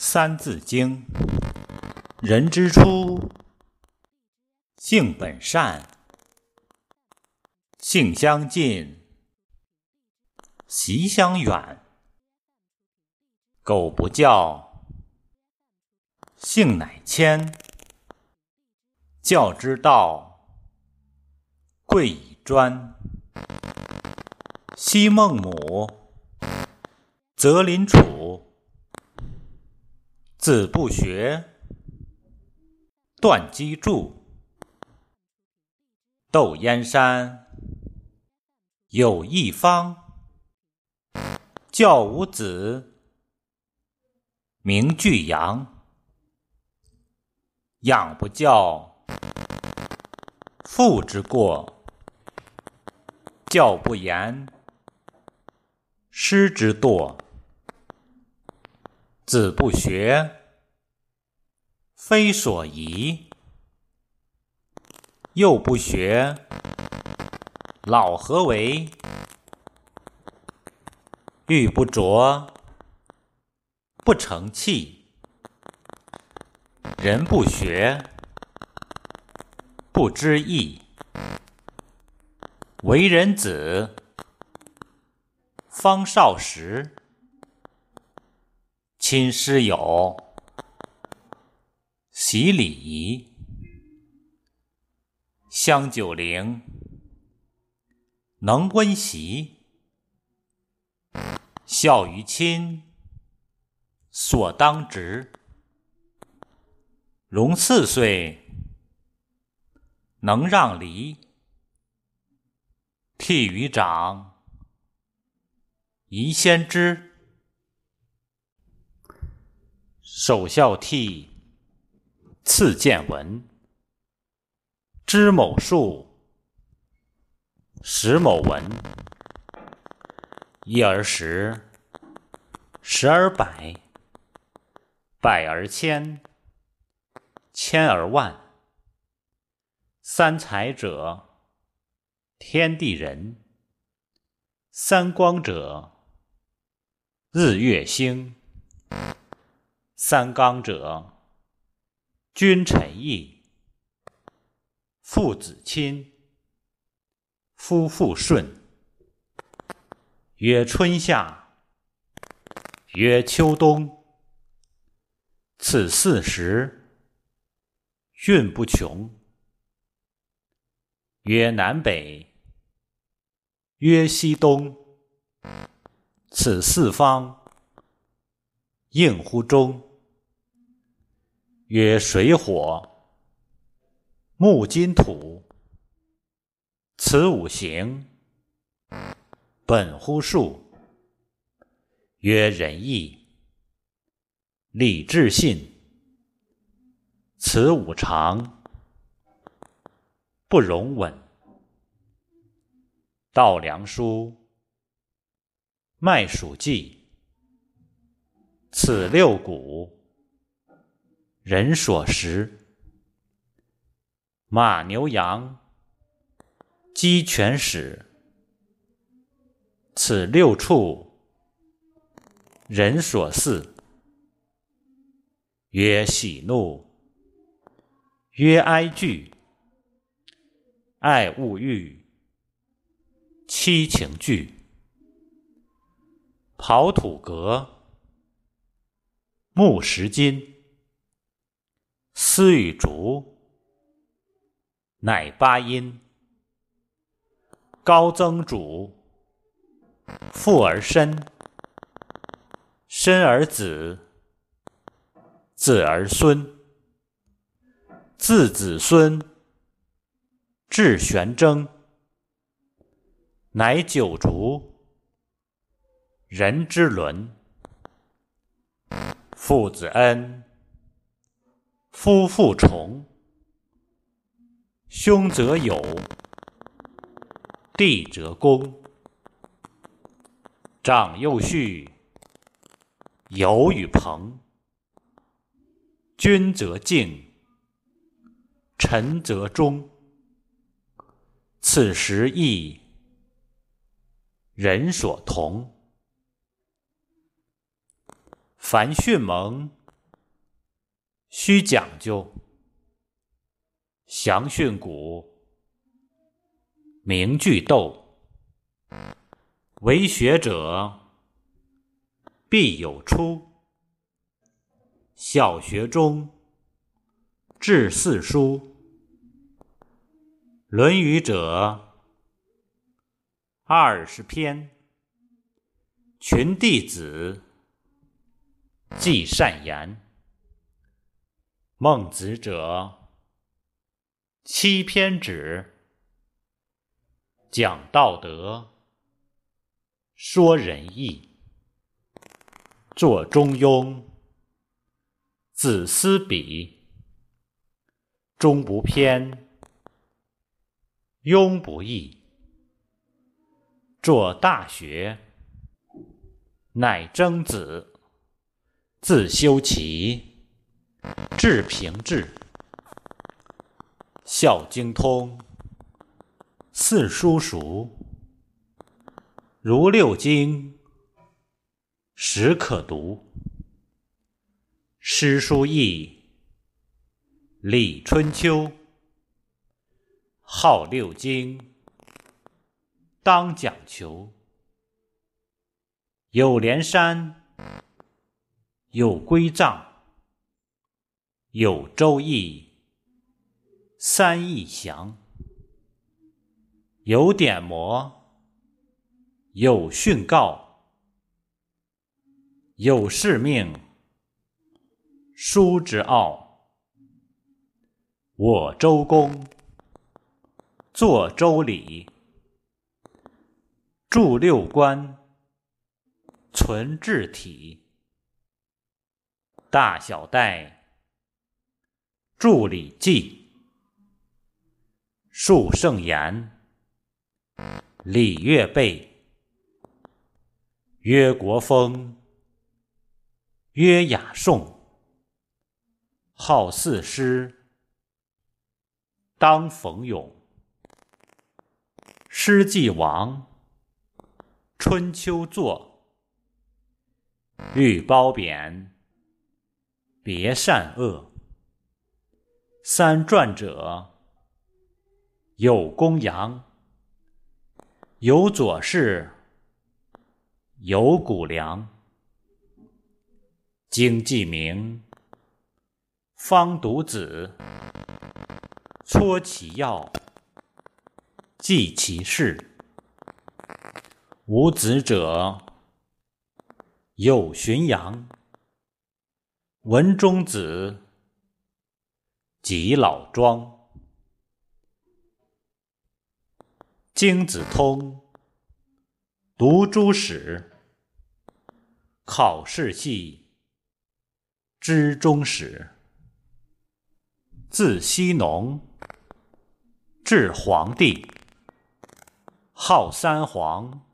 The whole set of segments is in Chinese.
三字经》：人之初，性本善，性相近，习相远。苟不教，性乃迁。教之道，贵以专。昔孟母，择邻处。子不学，断机杼。窦燕山，有义方。教五子，名俱扬。养不教，父之过；教不严，师之惰。子不学，非所宜；幼不学，老何为？玉不琢，不成器；人不学，不知义。为人子，方少时。亲师友，习礼仪，香九龄，能温席，孝于亲，所当执。融四岁，能让梨，悌于长，宜先知。首孝悌，次见闻。知某数，识某文。一而十，十而百，百而千，千而万。三才者，天地人；三光者，日月星。三纲者，君臣义，父子亲，夫妇顺。曰春夏，曰秋冬。此四时，运不穷。曰南北，曰西东。此四方，应乎中。曰水火木金土，此五行本乎数。曰仁义礼智信，此五常不容紊。稻粱菽麦黍稷，此六谷。人所食，马牛羊，鸡犬豕，此六畜，人所饲。曰喜怒，曰哀惧，爱恶欲，七情具。刨土革，木石金。丝与竹，乃八音。高曾祖，父而身，身而子，子而孙，自子孙，至玄征，乃九族，人之伦。父子恩。夫妇重，兄则友，弟则恭。长幼序，友与朋。君则敬，臣则忠。此时义，人所同。凡训蒙，须讲究，详训古，名句斗，为学者必有出。小学中。至四书，《论语》者二十篇，群弟子。记善言。孟子者七篇止，讲道德，说仁义，作中庸，子思笔，中不偏，庸不易，作大学，乃曾子，自修齐。治平治，孝经通，四书熟，如六经，始可读。诗书易，礼春秋，号六经，当讲求。有连山，有归藏。有周易，三易详；有典谟，有训告，有誓命。书之奥，我周公作周礼，著六官，存治体，大小代。著《礼记》，述圣言，礼乐备，曰国风，曰雅颂，好四诗，当讽咏，诗既亡，春秋作，欲褒贬，别善恶。三传者，有公羊，有左氏，有谷梁。经记名，方读子，撮其要，记其事。无子者，有荀扬，文中子。及老庄，经子通，读诸史，考试系，知中史。自羲农，至黄帝，号三皇，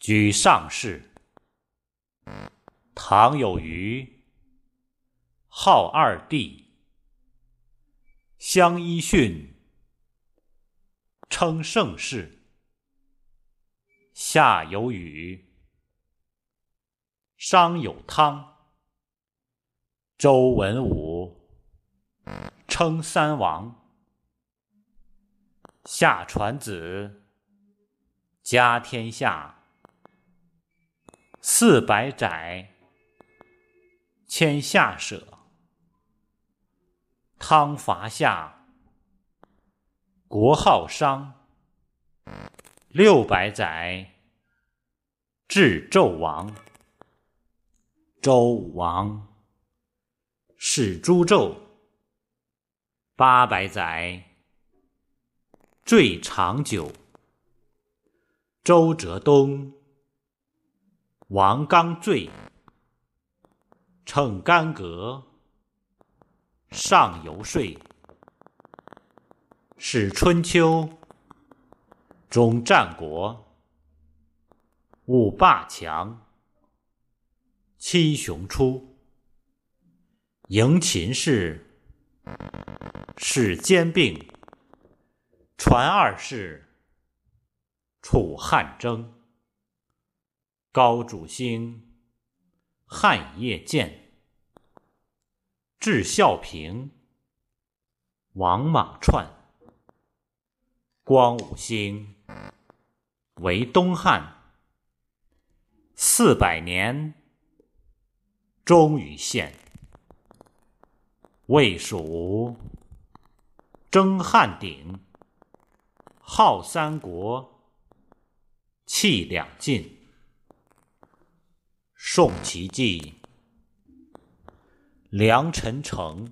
居上世。唐有虞，号二帝。相依训，称盛世。夏有禹，商有汤，周文武，称三王。夏传子，家天下。四百载，迁下舍。汤伐夏，国号商。六百载，至纣王。周武王始诛纣。八百载，最长久。周折东，王刚坠，乘干戈。上游说，始春秋，终战国，五霸强，七雄出，迎秦氏，始兼并，传二世，楚汉争，高祖兴，汉业建。至孝平，王莽篡，光武兴，为东汉，四百年，终于现。魏蜀吴，争汉鼎，号三国，气两晋。宋齐继，梁陈城，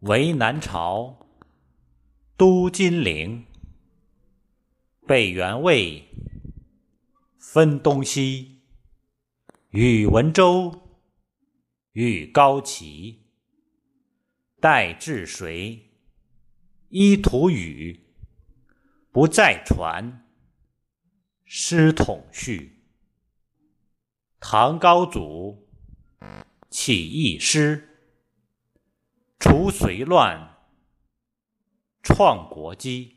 为南朝，都金陵，北元魏，分东西，与文周，与高齐。代治水，依土语，不再传。师统序，唐高祖起义师，除隋乱，创国基。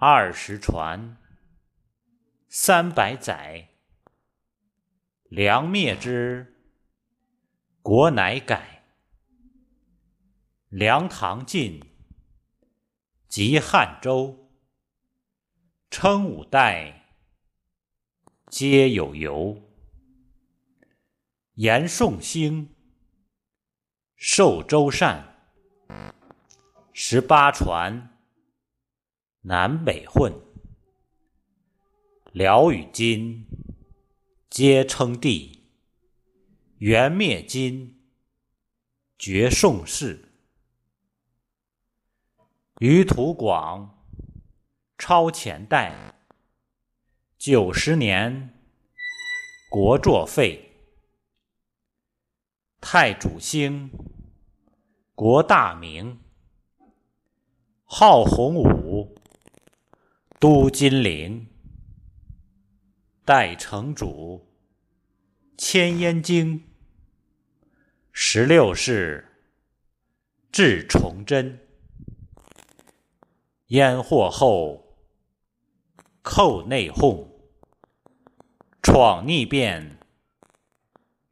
二十传，三百载，梁灭之，国乃改。梁唐晋，及汉周，称五代，皆有由。延宋兴，寿周善，十八传，南北混。辽与金，皆称帝。元灭金，绝宋氏。余土广，超前代。九十年，国作废。太祖兴，国大明。号洪武，都金陵。代成主，迁燕京。十六世，至崇祯。燕祸后，寇内讧，闯逆变，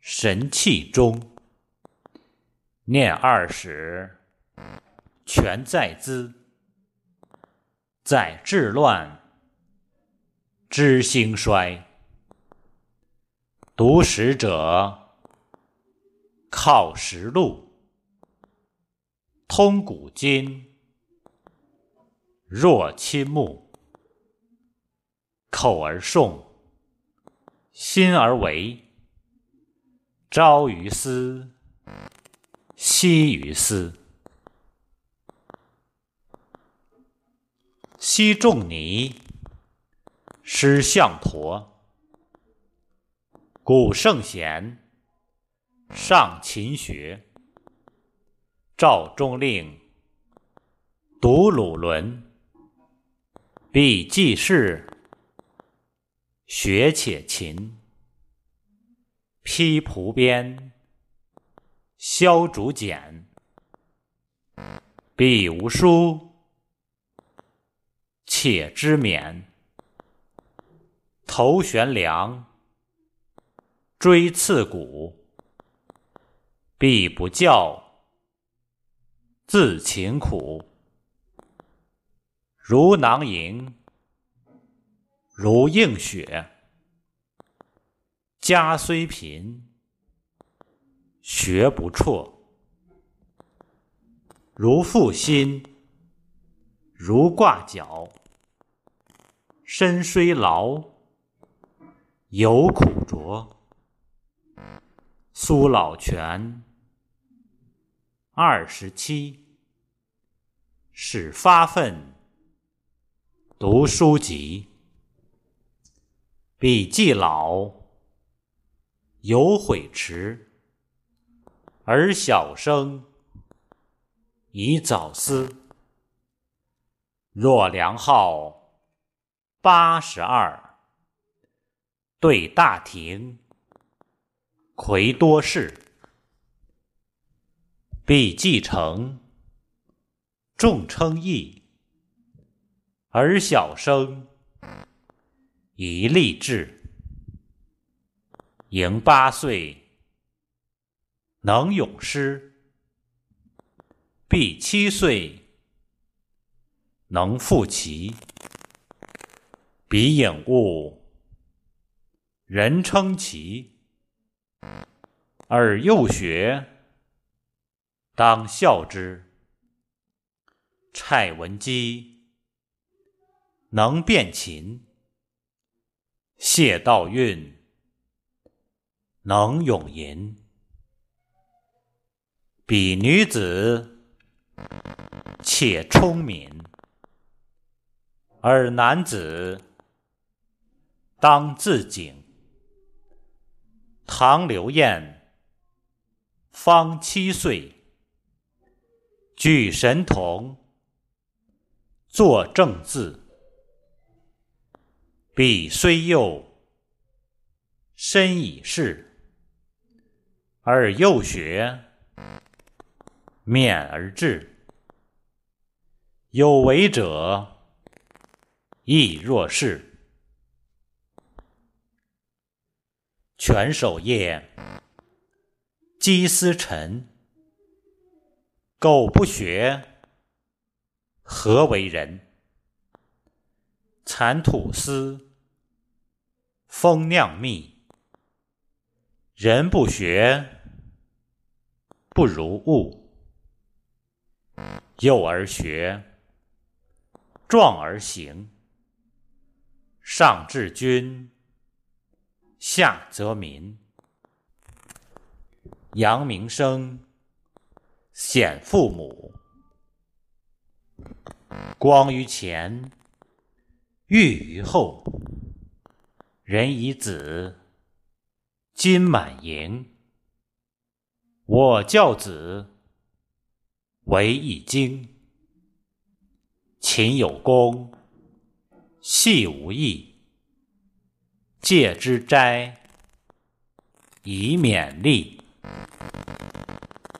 神器中。念二十，全在兹。在治乱，知兴衰。读史者，靠实录，通古今。若亲目，口而诵，心而为。朝于斯，夕于斯。昔仲尼，师向陀，古圣贤，上勤学。赵中令，读鲁伦。必记事，学且勤。披蒲鞭，削竹简。必无书，且知勉。头悬梁，锥刺股。必不教，自勤苦。如囊萤，如映雪。家虽贫，学不辍。如负薪，如挂角。身虽劳，犹苦卓。苏老泉，二十七，始发愤。读书籍，笔记老，犹悔迟。而小生，宜早思。若良号八十二，对大庭，魁多士。必继承，众称义。而小生宜立志，迎八岁，能咏诗；必七岁，能赋棋。彼颖悟，人称奇。而幼学，当效之。蔡文姬能辨琴，谢道韫能咏吟。彼女子，且聪敏，而男子。当自警。唐刘晏方七岁，举神童，作正字。彼虽幼，身已仕，而幼学，勉而志。有为者亦若是。犬守夜，鸡司晨。苟不学，何为人？蚕吐丝，蜂酿蜜。人不学，不如物。幼而学，壮而行。上至君。下则民，扬名声，显父母。光于前，裕于后。人以子，金满盈。我教子，为一经。勤有功，戏无益。戒之斋，以勉励。